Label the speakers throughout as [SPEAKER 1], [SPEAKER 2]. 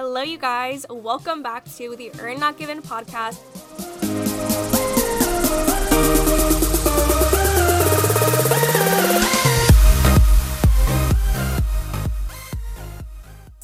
[SPEAKER 1] Hello, you guys. Welcome back to the Earn Not Given podcast.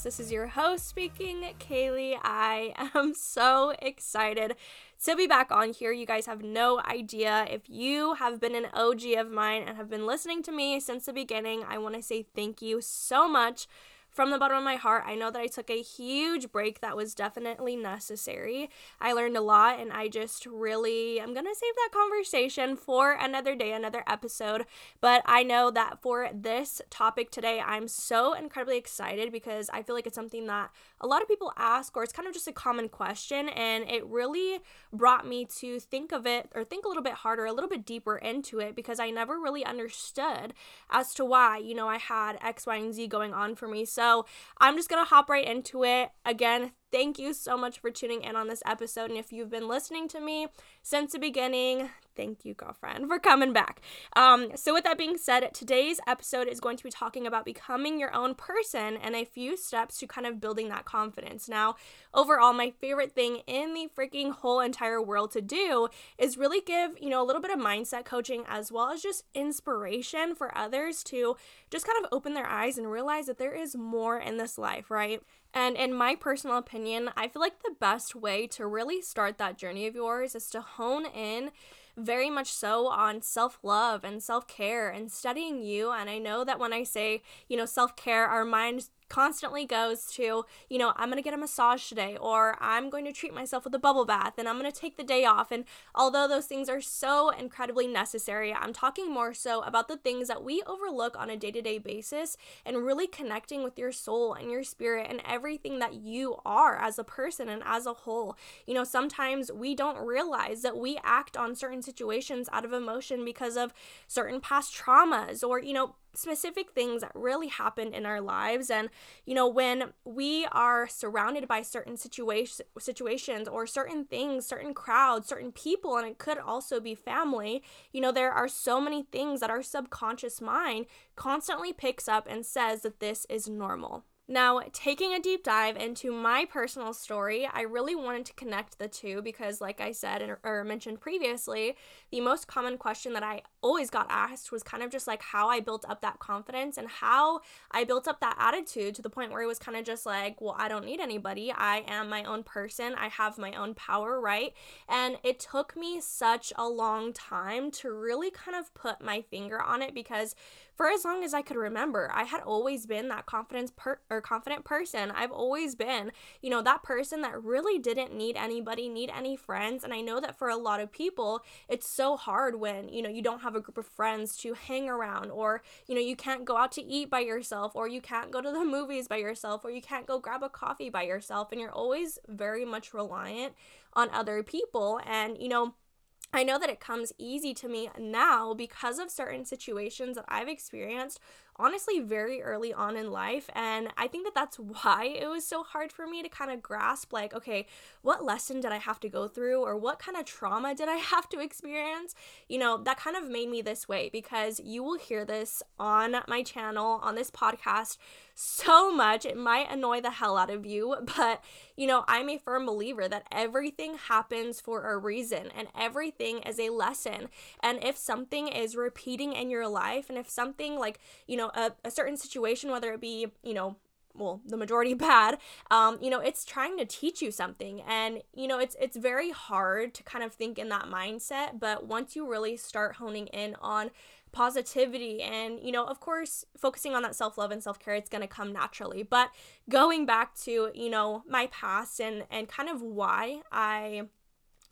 [SPEAKER 1] This is your host speaking, Kaylee. I am so excited to be back on here. You guys have no idea. If you have been an OG of mine and have been listening to me since the beginning, I want to say thank you so much from the bottom of my heart, I know that I took a huge break that was definitely necessary. I learned a lot, and I just really, I'm gonna save that conversation for another day, another episode. But I know that for this topic today, I'm so incredibly excited because I feel like it's something that a lot of people ask, or it's kind of just a common question, and it really brought me to think of it or think a little bit harder, a little bit deeper into it because I never really understood as to why, you know, I had X, Y, and Z going on for me. So so I'm just going to hop right into it. Again, thank you so much for tuning in on this episode. And if you've been listening to me since the beginning, thank you, girlfriend, for coming back. Um, so, with that being said, today's episode is going to be talking about becoming your own person and a few steps to kind of building that confidence. Now, overall, my favorite thing in the freaking whole entire world to do is really give, you know, a little bit of mindset coaching as well as just inspiration for others to just kind of open their eyes and realize that there is more in this life, right? And in my personal opinion, I feel like the best way to really start that journey of yours is to hone in very much so on self love and self care and studying you. And I know that when I say, you know, self care, our mind constantly goes to, you know, I'm going to get a massage today or I'm going to treat myself with a bubble bath and I'm going to take the day off. And although those things are so incredibly necessary, I'm talking more so about the things that we overlook on a day to day basis and really connecting with your soul and your spirit and everything that you are as a person and as a whole. You know, sometimes we don't realize that we act on certain situations out of emotion because of certain past traumas or, you know, specific things that really happened in our lives. And you know when we are surrounded by certain situations situations or certain things certain crowds certain people and it could also be family you know there are so many things that our subconscious mind constantly picks up and says that this is normal now, taking a deep dive into my personal story, I really wanted to connect the two because, like I said or mentioned previously, the most common question that I always got asked was kind of just like how I built up that confidence and how I built up that attitude to the point where it was kind of just like, well, I don't need anybody. I am my own person. I have my own power, right? And it took me such a long time to really kind of put my finger on it because for as long as I could remember, I had always been that confidence per- or confident person. I've always been, you know, that person that really didn't need anybody, need any friends. And I know that for a lot of people, it's so hard when, you know, you don't have a group of friends to hang around or, you know, you can't go out to eat by yourself or you can't go to the movies by yourself or you can't go grab a coffee by yourself and you're always very much reliant on other people and, you know, I know that it comes easy to me now because of certain situations that I've experienced honestly very early on in life. And I think that that's why it was so hard for me to kind of grasp, like, okay, what lesson did I have to go through or what kind of trauma did I have to experience? You know, that kind of made me this way because you will hear this on my channel, on this podcast so much. It might annoy the hell out of you, but you know, I'm a firm believer that everything happens for a reason and everything is a lesson. And if something is repeating in your life and if something like, you know, know a, a certain situation whether it be you know well the majority bad um you know it's trying to teach you something. And you know it's it's very hard to kind of think in that mindset but once you really start honing in on positivity and you know of course focusing on that self-love and self-care it's going to come naturally. But going back to you know my past and and kind of why i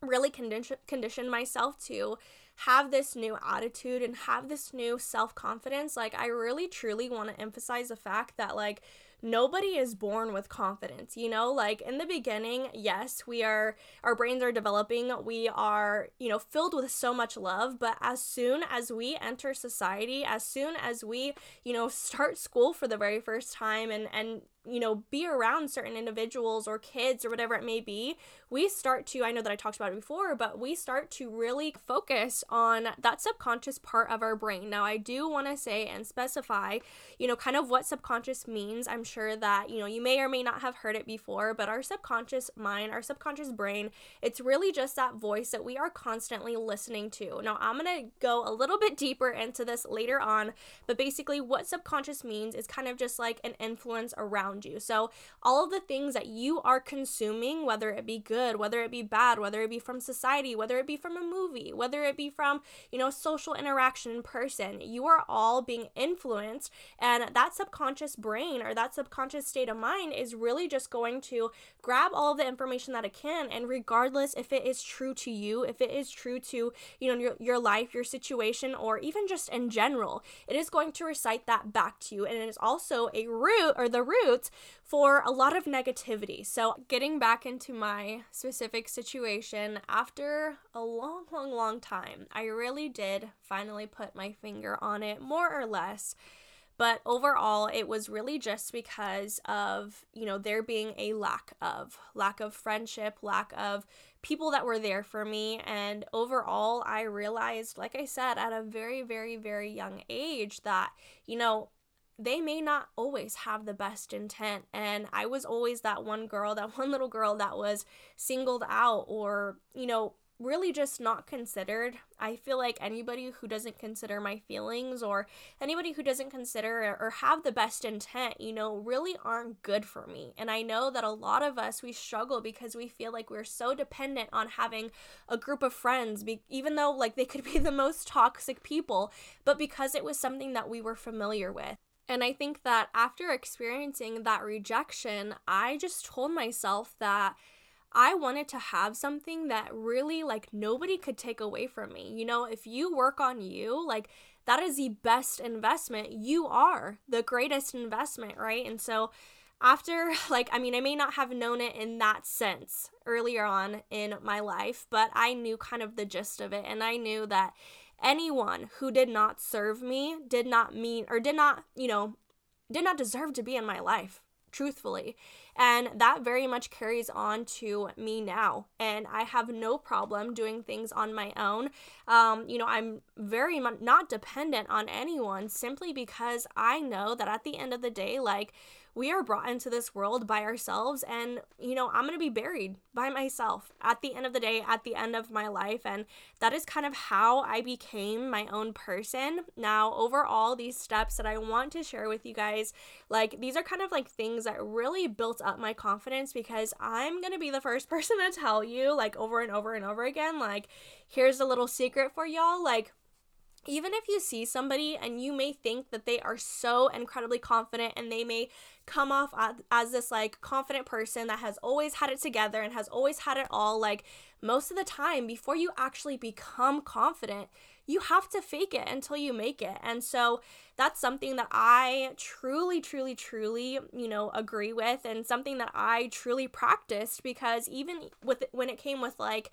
[SPEAKER 1] really condition conditioned myself to have this new attitude and have this new self confidence, like, I really truly want to emphasize the fact that, like, nobody is born with confidence you know? Like in the beginning yes we are our brains are developing we are you know filled with so much love but as soon as we enter society as soon as we you know start school for the very first time and and you know, be around certain individuals or kids or whatever it may be, we start to, I know that I talked about it before, but we start to really focus on that subconscious part of our brain. Now, I do want to say and specify, you know, kind of what subconscious means. I'm sure that, you know, you may or may not have heard it before, but our subconscious mind, our subconscious brain, it's really just that voice that we are constantly listening to. Now, I'm going to go a little bit deeper into this later on, but basically, what subconscious means is kind of just like an influence around around you. So, all of the things that you are consuming, whether it be good, whether it be bad, whether it be from society, whether it be from a movie, whether it be from, you know, social interaction in person, you are all being influenced. And that subconscious brain or that subconscious state of mind is really just going to grab all of the information that it can. And regardless if it is true to you, if it is true to, you know, your, your life, your situation, or even just in general, it is going to recite that back to you. And it is also a root or the root for a lot of negativity. So, getting back into my specific situation, after a long, long, long time, I really did finally put my finger on it, more or less. But overall, it was really just because of, you know, there being a lack of, lack of friendship, lack of people that were there for me. And overall, I realized, like I said, at a very, very, very young age that, you know, they may not always have the best intent. And I was always that one girl, that one little girl that was singled out or, you know, really just not considered. I feel like anybody who doesn't consider my feelings or anybody who doesn't consider or have the best intent, you know, really aren't good for me. And I know that a lot of us we struggle because we feel like we're so dependent on having a group of friends be- even though like they could be the most toxic people, but because it was something that we were familiar with. And I think that after experiencing that rejection, I just told myself that I wanted to have something that really like nobody could take away from me. You know, if you work on you, like that is the best investment. You are the greatest investment, right? And so after like I mean, I may not have known it in that sense earlier on in my life, but I knew kind of the gist of it and I knew that anyone who did not serve me did not mean or did not, you know, did not deserve to be in my life, truthfully. And that very much carries on to me now. And I have no problem doing things on my own. Um, you know, I'm very much not dependent on anyone simply because I know that at the end of the day, like, we are brought into this world by ourselves and you know i'm going to be buried by myself at the end of the day at the end of my life and that is kind of how i became my own person now overall these steps that i want to share with you guys like these are kind of like things that really built up my confidence because i'm going to be the first person to tell you like over and over and over again like here's a little secret for y'all like even if you see somebody and you may think that they are so incredibly confident and they may come off as, as, this like confident person that has always had it together and has always had it all like most of the time before you actually become confident you have to fake it until you make it and so that's something that i truly truly truly you know agree with and something that i truly practiced because even with when it came with like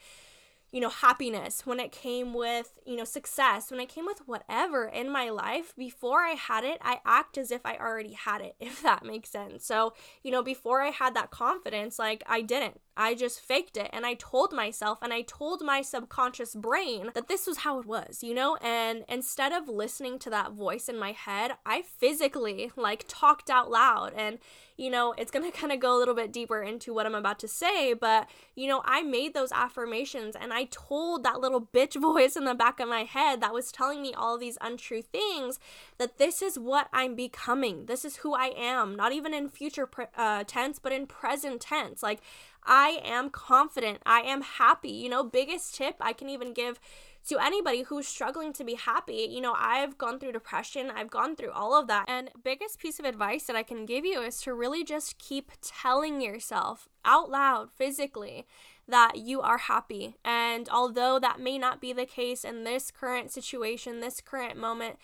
[SPEAKER 1] you know, happiness, when it came with, you know, success, when it came with whatever in my life, before I had it, I act as if I already had it, if that makes sense. So, you know, before I had that confidence, like I didn't. I just faked it and I told myself and I told my subconscious brain that this was how it was, you know? And instead of listening to that voice in my head, I physically like talked out loud and you know, it's going to kind of go a little bit deeper into what I'm about to say, but, you know, I made those affirmations and I told that little bitch voice in the back of my head that was telling me all these untrue things that this is what I'm becoming. This is who I am, not even in future pre- uh, tense, but in present tense. Like, I am confident. I am happy. You know, biggest tip I can even give to anybody who's struggling to be happy. You know, I've gone through depression, I've gone through all of that. And biggest piece of advice that I can give you is to really just keep telling yourself out loud, physically, that you are happy. And although that may not be the case in this current situation, this current moment,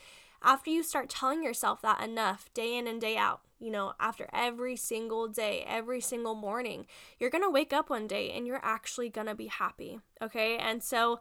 [SPEAKER 1] after you start telling yourself that enough day in and day out, you know, after every single day, every single morning, you're gonna wake up one day and you're actually gonna be happy. Okay. And so,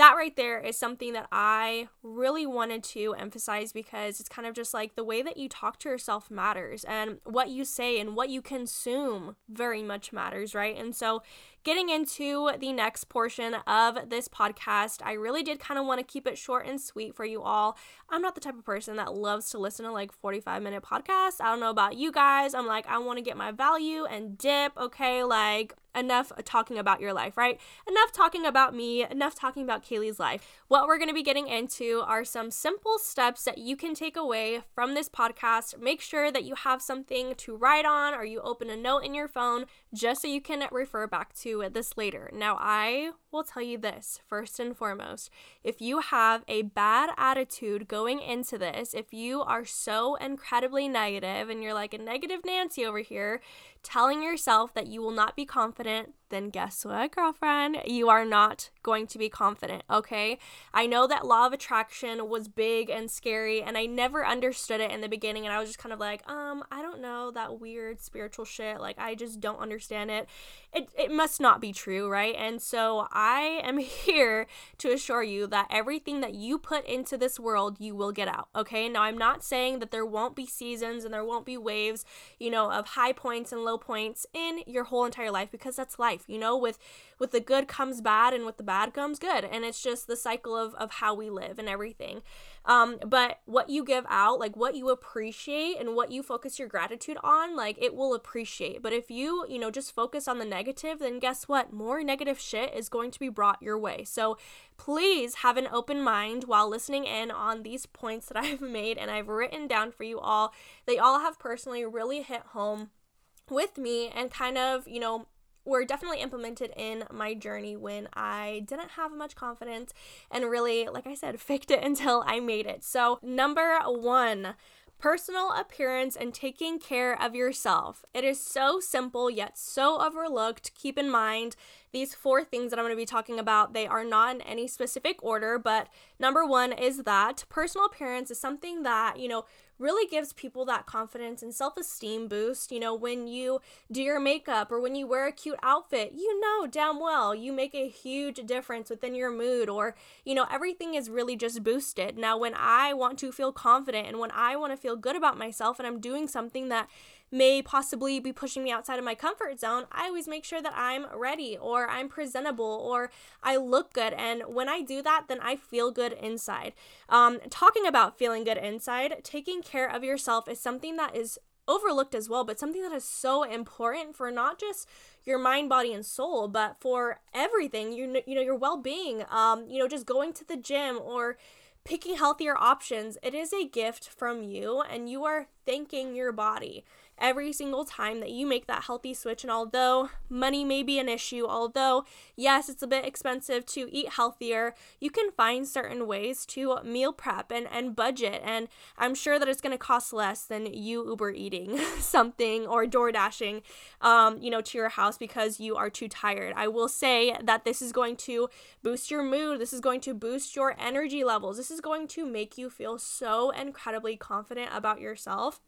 [SPEAKER 1] that right there is something that I really wanted to emphasize because it's kind of just like the way that you talk to yourself matters and what you say and what you consume very much matters, right? And so getting into the next portion of this podcast, I really did kind of want to keep it short and sweet for you all. I'm not the type of person that loves to listen to like 45 minute podcasts. I don't know about you guys. I'm like, I want to get my value and dip, okay? Like, enough talking about your life, right? Enough talking about me, enough talking about Kaylee's life. What we're going to be getting into are some simple steps that you can take away from this podcast. Make sure that you have something to write on or you open a note in your phone just so you can refer back to this later. Now, I will tell you this first and foremost. If you have a bad attitude going into this, if you are so incredibly negative and you're like a negative Nancy over here, telling yourself that you will not be confident, then guess what, girlfriend? You are not going to be confident, okay? I know that law of attraction was big and scary, and I never understood it in the beginning, and I was just kind of like, um, I don't know that weird spiritual shit. Like, I just don't understand it. It, it must not be true, right? And so I am here to assure you that everything that you put into this world, you will get out, okay? Now, I'm not saying that there won't be seasons and there won't be waves, you know, of high points and low points in your whole entire life because that's life life you know with with the good comes bad and with the bad comes good. And it's just the cycle of of how we live and everything. Um but what you give out like what you appreciate and what you focus your gratitude on like it will appreciate. But if you you know just focus on the negative then guess what? More negative shit is going to be brought your way. So please have an open mind while listening in on these points that I've made and I've written down for you all. They all have personally really hit home with me and kind of, you know, were definitely implemented in my journey when I didn't have much confidence and really, like I said, faked it until I made it. So, number one, personal appearance and taking care of yourself. It is so simple yet so overlooked. Keep in mind these four things that I'm going to be talking about, they are not in any specific order, but number 1 is that personal appearance is something that, you know, really gives people that confidence and self esteem boost. You know, when you do your makeup or when you wear a cute outfit, you know damn well you make a huge difference within your mood, or, you know, everything is really just boosted. Now, when I want to feel confident and when I want to feel good about myself and I'm doing something that may possibly be pushing me outside of my comfort zone, I always make sure that I'm ready or I'm presentable or I look good. And when I do that, then I feel good inside. Um, talking about feeling good inside, taking care of yourself is something that is overlooked as well, but something that is so important for not just your mind, body, and soul, but for everything. You you know your well being. Um, you know, just going to the gym or picking healthier options. It is a gift from you, and you are thanking your body every single time that you make that healthy switch. And although money may be an issue, although, yes, it's a bit expensive to eat healthier, you can find certain ways to meal prep and, and budget. And I'm sure that it's going to cost less than you Uber eating something or door dashing, um, you know, to your house because you are too tired. I will say that this is going to boost your mood. This is going to boost your energy levels. This is going to make you feel so incredibly confident about yourself.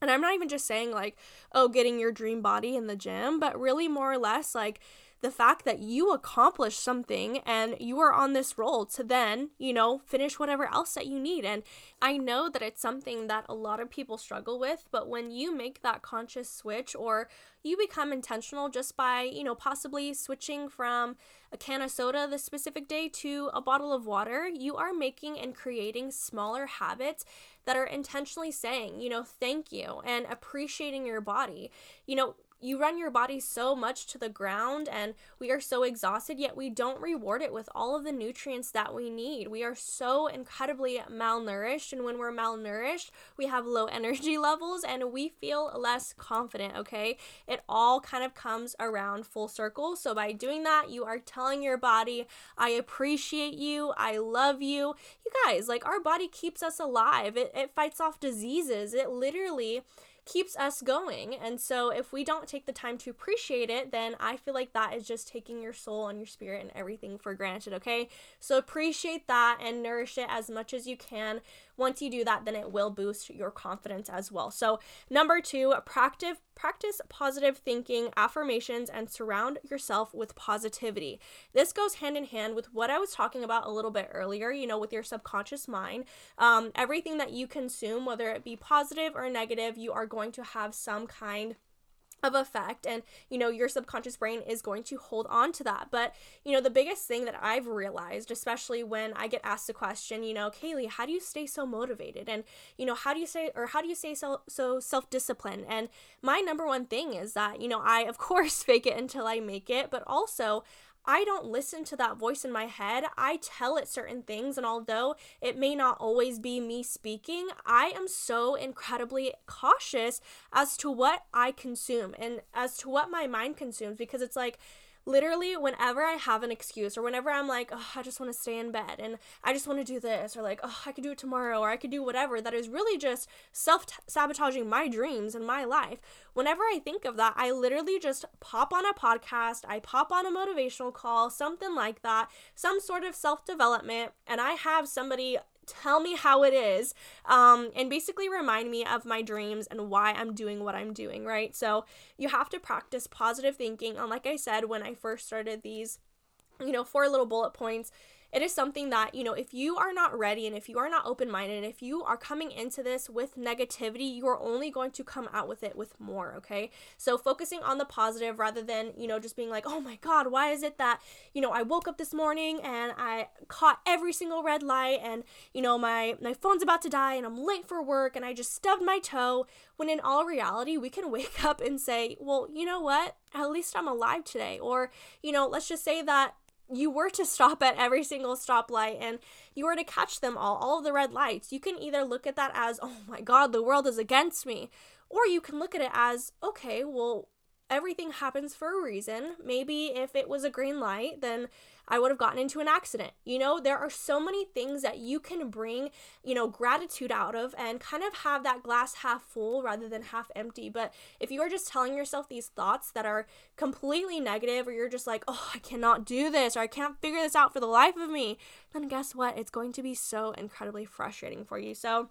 [SPEAKER 1] And I'm not even just saying like, oh, getting your dream body in the gym, but really more or less like the fact that you accomplished something and you are on this roll to then, you know, finish whatever else that you need. And I know that it's something that a lot of people struggle with, but when you make that conscious switch or you become intentional just by, you know, possibly switching from a can of soda this specific day to a bottle of water, you are making and creating smaller habits that are intentionally saying, you know, thank you and appreciating your body. You know, you run your body so much to the ground and we are so exhausted, yet we don't reward it with all of the nutrients that we need. We are so incredibly malnourished, and when we're malnourished, we have low energy levels and we feel less confident, okay? It all kind of comes around full circle. So, by doing that, you are telling your body, I appreciate you, I love you. You guys, like, our body keeps us alive, it, it fights off diseases, it literally keeps us going. And so if we don't take the time to appreciate it, then I feel like that is just taking your soul and your spirit and everything for granted, okay? So appreciate that and nourish it as much as you can. Once you do that, then it will boost your confidence as well. So, number 2, practice practice positive thinking, affirmations and surround yourself with positivity. This goes hand in hand with what I was talking about a little bit earlier, you know, with your subconscious mind. Um, everything that you consume, whether it be positive or negative, you are going to have some kind of effect and you know your subconscious brain is going to hold on to that. But you know the biggest thing that i've realized especially when i get asked a question you know kaylee how do you stay so motivated? And you know how do you say or how do you stay so so self-disciplined? And my number one thing is that you know i of course fake it until i make it but also I don't listen to that voice in my head. I tell it certain things, and although it may not always be me speaking, I am so incredibly cautious as to what I consume and as to what my mind consumes because it's like, literally whenever I have an excuse or whenever I'm like, oh, I just want to stay in bed and I just want to do this or like, oh, I could do it tomorrow or I could do whatever, that is really just self sabotaging my dreams and my life. Whenever I think of that, I literally just pop on a podcast, I pop on a motivational call, something like that, some sort of self development, and I have somebody tell me how it is um, and basically remind me of my dreams and why I'm doing what I'm doing, right? So you have to practice positive thinking. And like I said, when I first started these, you know, four little bullet points, it is something that, you know, if you are not ready and if you are not open minded, if you are coming into this with negativity, you are only going to come out with it with more, okay? So focusing on the positive rather than, you know, just being like, oh my God, why is it that, you know, I woke up this morning and I caught every single red light and, you know, my, my phone's about to die and I'm late for work and I just stubbed my toe. When in all reality, we can wake up and say, well, you know what? At least I'm alive today. Or, you know, let's just say that you were to stop at every single stoplight and you were to catch them all, all of the red lights, you can either look at that as, oh my God, the world is against me, or you can look at it as, okay, well, everything happens for a reason. Maybe if it was a green light, then I would have gotten into an accident. You know, there are so many things that you can bring, you know, gratitude out of and kind of have that glass half full rather than half empty. But if you are just telling yourself these thoughts that are completely negative, or you're just like, oh, I cannot do this, or I can't figure this out for the life of me, then guess what? It's going to be so incredibly frustrating for you. So,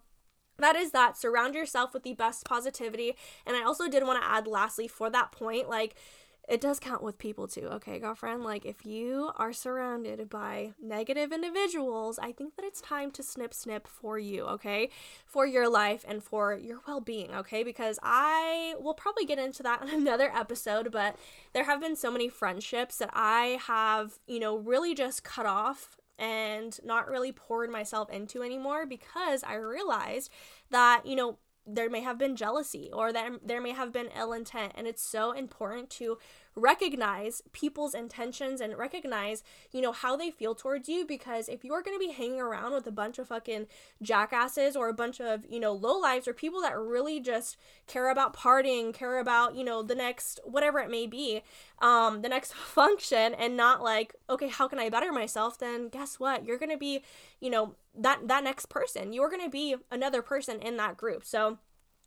[SPEAKER 1] that is that surround yourself with the best positivity and i also did want to add lastly for that point like it does count with people too, okay, girlfriend? Like, if you are surrounded by negative individuals, I think that it's time to snip snip for you, okay? For your life and for your well being, okay? Because I will probably get into that in another episode, but there have been so many friendships that I have, you know, really just cut off and not really poured myself into anymore because I realized that, you know, there may have been jealousy or that there may have been ill intent. And it's so important to recognize people's intentions and recognize you know how they feel towards you because if you're going to be hanging around with a bunch of fucking jackasses or a bunch of you know low lives or people that really just care about partying care about you know the next whatever it may be um the next function and not like okay how can i better myself then guess what you're going to be you know that that next person. You're going to be another person in that group. So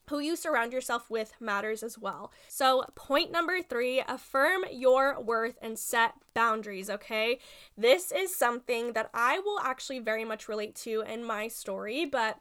[SPEAKER 1] who you surround yourself with matters as well. So, point number three affirm your worth and set boundaries, okay? This is something that I will actually very much relate to in my story, but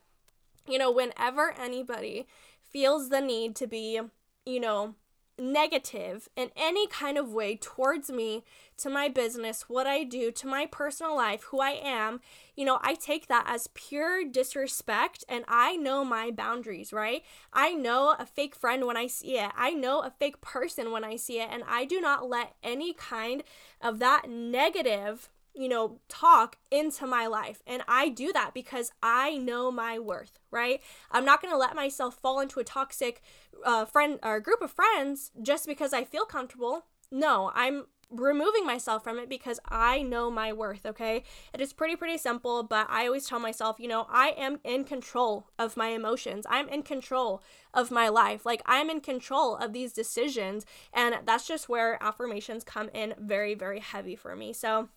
[SPEAKER 1] you know, whenever anybody feels the need to be, you know, negative in any kind of way towards me, to my business, what I do, to my personal life, who I am, you know, I take that as pure disrespect and I know my boundaries, right? I know a fake friend when I see it. I know a fake person when I see it and I do not let any kind of that negative you know, talk into my life. And I do that because I know my worth, right? I'm not going to let myself fall into a toxic uh, friend or group of friends just because I feel comfortable. No, I'm removing myself from it because I know my worth, okay? It is pretty, pretty simple, but I always tell myself, you know, I am in control of my emotions. I'm in control of my life. Like, I'm in control of these decisions. And that's just where affirmations come in very, very heavy for me. So,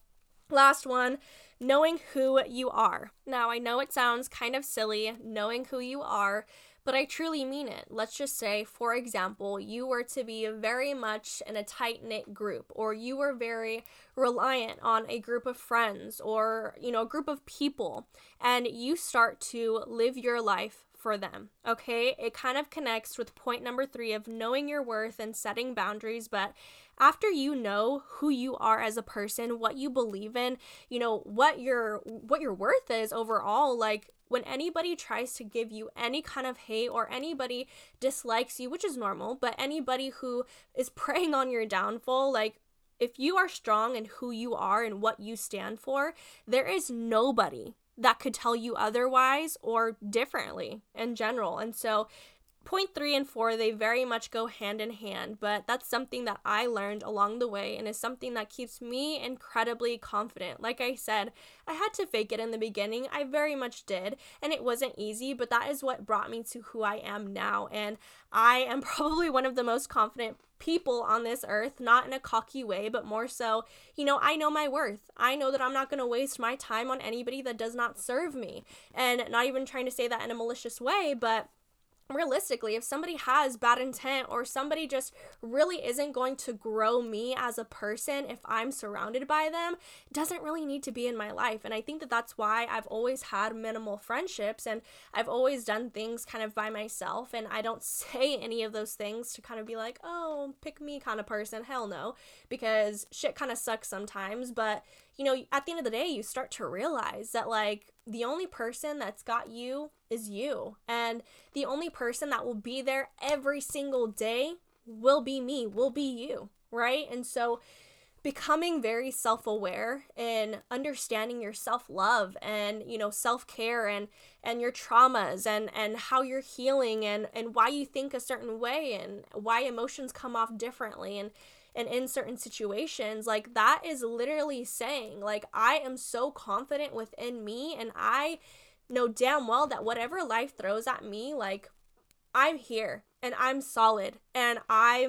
[SPEAKER 1] last one knowing who you are. Now, I know it sounds kind of silly knowing who you are, but I truly mean it. Let's just say, for example, you were to be very much in a tight knit group, or you were very reliant on a group of friends or, you know, a group of people, and you start to live your life for them. Okay. It kind of connects with point number three of knowing your worth and setting boundaries. But after you know who you are as a person, what you believe in, you know, what your what your worth is overall, like when anybody tries to give you any kind of hate or anybody dislikes you, which is normal, but anybody who is preying on your downfall, like if you are strong in who you are and what you stand for, there is nobody that could tell you otherwise or differently in general. And so point three and four, they very much go hand in hand, but that's something that I learned along the way and is something that keeps me incredibly confident. Like I said, I had to fake it in the beginning. I very much did, and it wasn't easy, but that is what brought me to who I am now. And I am probably one of the most confident people on this earth, not in a cocky way, but more so, you know, I know my worth. I know that I'm not going to waste my time on anybody that does not serve me. And not even trying to say that in a malicious way, but realistically, if somebody has bad intent or somebody just really isn't going to grow me as a person if I'm surrounded by them, doesn't really need to be in my life. And I think that that's why I've always had minimal friendships and I've always done things kind of by myself. And I don't say any of those things to kind of be like, oh, pick me kind of person. Hell no, because shit kind of sucks sometimes. But you know, at the end of the day, you start to realize that like the only person that's got you is you. And the only person that will be there every single day will be me, will be you, right? And so becoming very self-aware and understanding your self-love and you know self-care and and your traumas and and how you're healing and and why you think a certain way and why emotions come off differently and and in certain situations like that is literally saying like i am so confident within me and i know damn well that whatever life throws at me like i'm here and i'm solid and i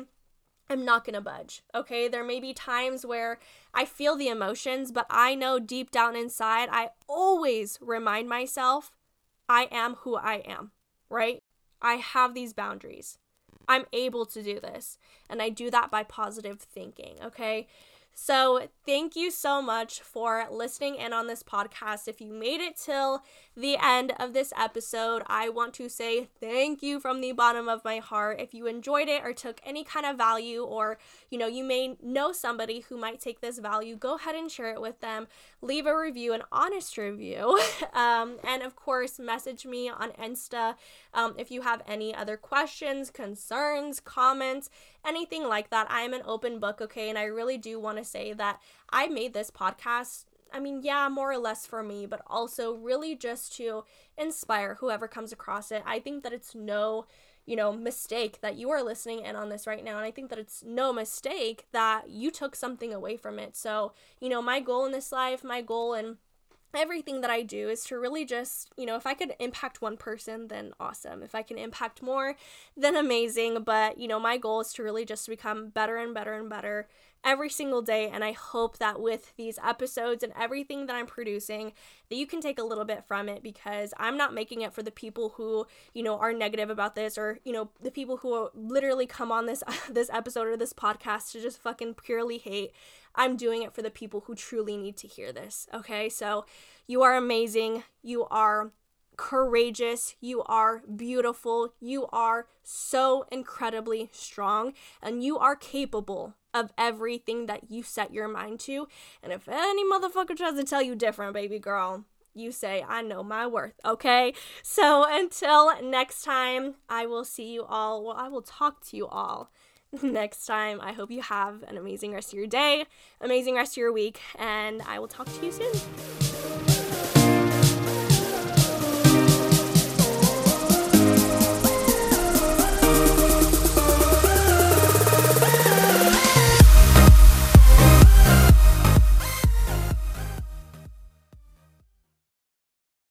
[SPEAKER 1] am not going to budge. Okay? There may be times where I feel the emotions, but I know deep down inside, I always remind myself I am who I am, right? I have these boundaries. I'm able to do this. And I do that by positive thinking, okay? So, thank you so much for listening in on this podcast. If you made it till the end of this episode, I want to say thank you from the bottom of my heart. If you enjoyed it or took any kind of value, or you know, you may know somebody who might take this value, go ahead and share it with them. Leave a review, an honest review. um, and of course, message me on Insta um, if you have any other questions, concerns, comments, anything like that. I am an open book, okay? And I really do want to say that I made this podcast I mean, yeah, more or less for me, but also really just to inspire whoever comes across it. I think that it's no, you know, mistake that you are listening in on this right now. And I think that it's no mistake that you took something away from it. So, you know, my goal in this life, my goal in everything that I do is to really just, you know, if I could impact one person, then awesome. If I can impact more, then amazing. But, you know, my goal is to really just become better and better and better every single day. And I hope that with these episodes and everything that I'm producing, that you can take a little bit from it because I'm not making it for the people who, you know, are negative about this or, you know, the people who literally come on this this episode or this podcast to just fucking purely hate. I'm doing it for the people who truly need to hear this. Okay? So, you are amazing. You are courageous, you are beautiful, you are so incredibly strong, and you are capable of everything that you set your mind to. And if any motherfucker tries to tell you different, baby girl, you say, I know my worth, okay? So until next time, I will see you all. Well, I will talk to you all next time. I hope you have an amazing rest of your day, amazing rest of your week, and I will talk to you soon.